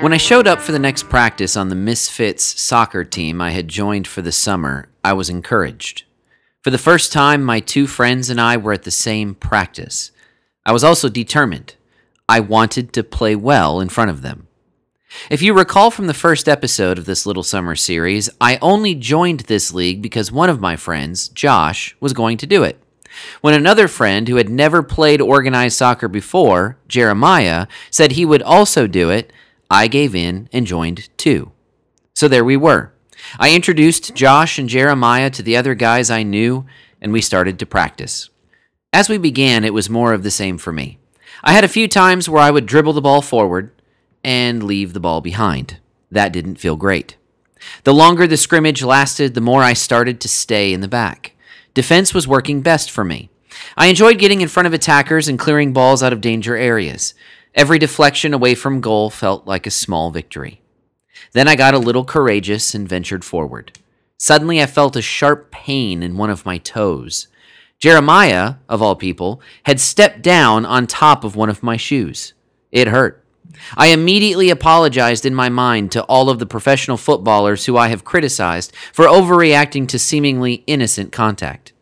When I showed up for the next practice on the Misfits soccer team I had joined for the summer, I was encouraged. For the first time, my two friends and I were at the same practice. I was also determined. I wanted to play well in front of them. If you recall from the first episode of this little summer series, I only joined this league because one of my friends, Josh, was going to do it. When another friend who had never played organized soccer before, Jeremiah, said he would also do it, I gave in and joined too. So there we were. I introduced Josh and Jeremiah to the other guys I knew, and we started to practice. As we began, it was more of the same for me. I had a few times where I would dribble the ball forward and leave the ball behind. That didn't feel great. The longer the scrimmage lasted, the more I started to stay in the back. Defense was working best for me. I enjoyed getting in front of attackers and clearing balls out of danger areas. Every deflection away from goal felt like a small victory. Then I got a little courageous and ventured forward. Suddenly I felt a sharp pain in one of my toes. Jeremiah, of all people, had stepped down on top of one of my shoes. It hurt. I immediately apologized in my mind to all of the professional footballers who I have criticized for overreacting to seemingly innocent contact.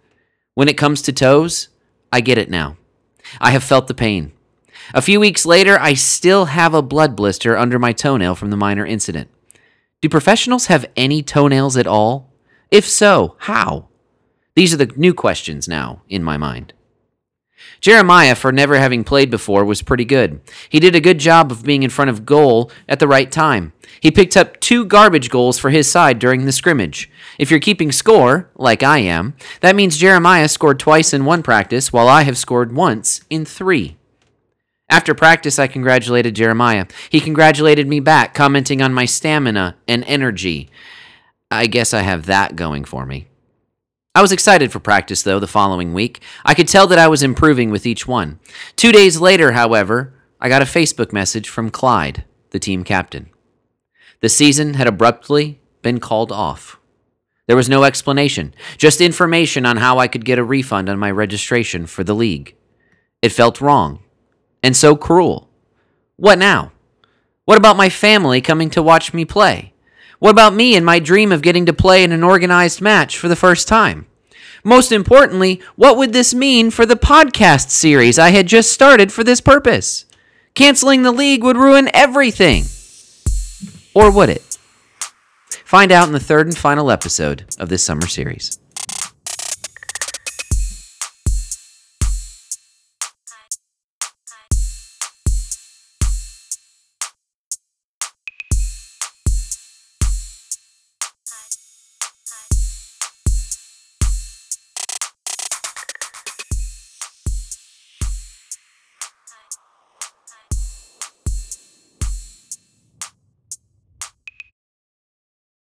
When it comes to toes, I get it now. I have felt the pain. A few weeks later, I still have a blood blister under my toenail from the minor incident. Do professionals have any toenails at all? If so, how? These are the new questions now in my mind. Jeremiah, for never having played before, was pretty good. He did a good job of being in front of goal at the right time. He picked up two garbage goals for his side during the scrimmage. If you're keeping score, like I am, that means Jeremiah scored twice in one practice, while I have scored once in three. After practice, I congratulated Jeremiah. He congratulated me back, commenting on my stamina and energy. I guess I have that going for me. I was excited for practice, though, the following week. I could tell that I was improving with each one. Two days later, however, I got a Facebook message from Clyde, the team captain. The season had abruptly been called off. There was no explanation, just information on how I could get a refund on my registration for the league. It felt wrong and so cruel. What now? What about my family coming to watch me play? What about me and my dream of getting to play in an organized match for the first time? Most importantly, what would this mean for the podcast series I had just started for this purpose? Canceling the league would ruin everything. Or would it? Find out in the third and final episode of this summer series.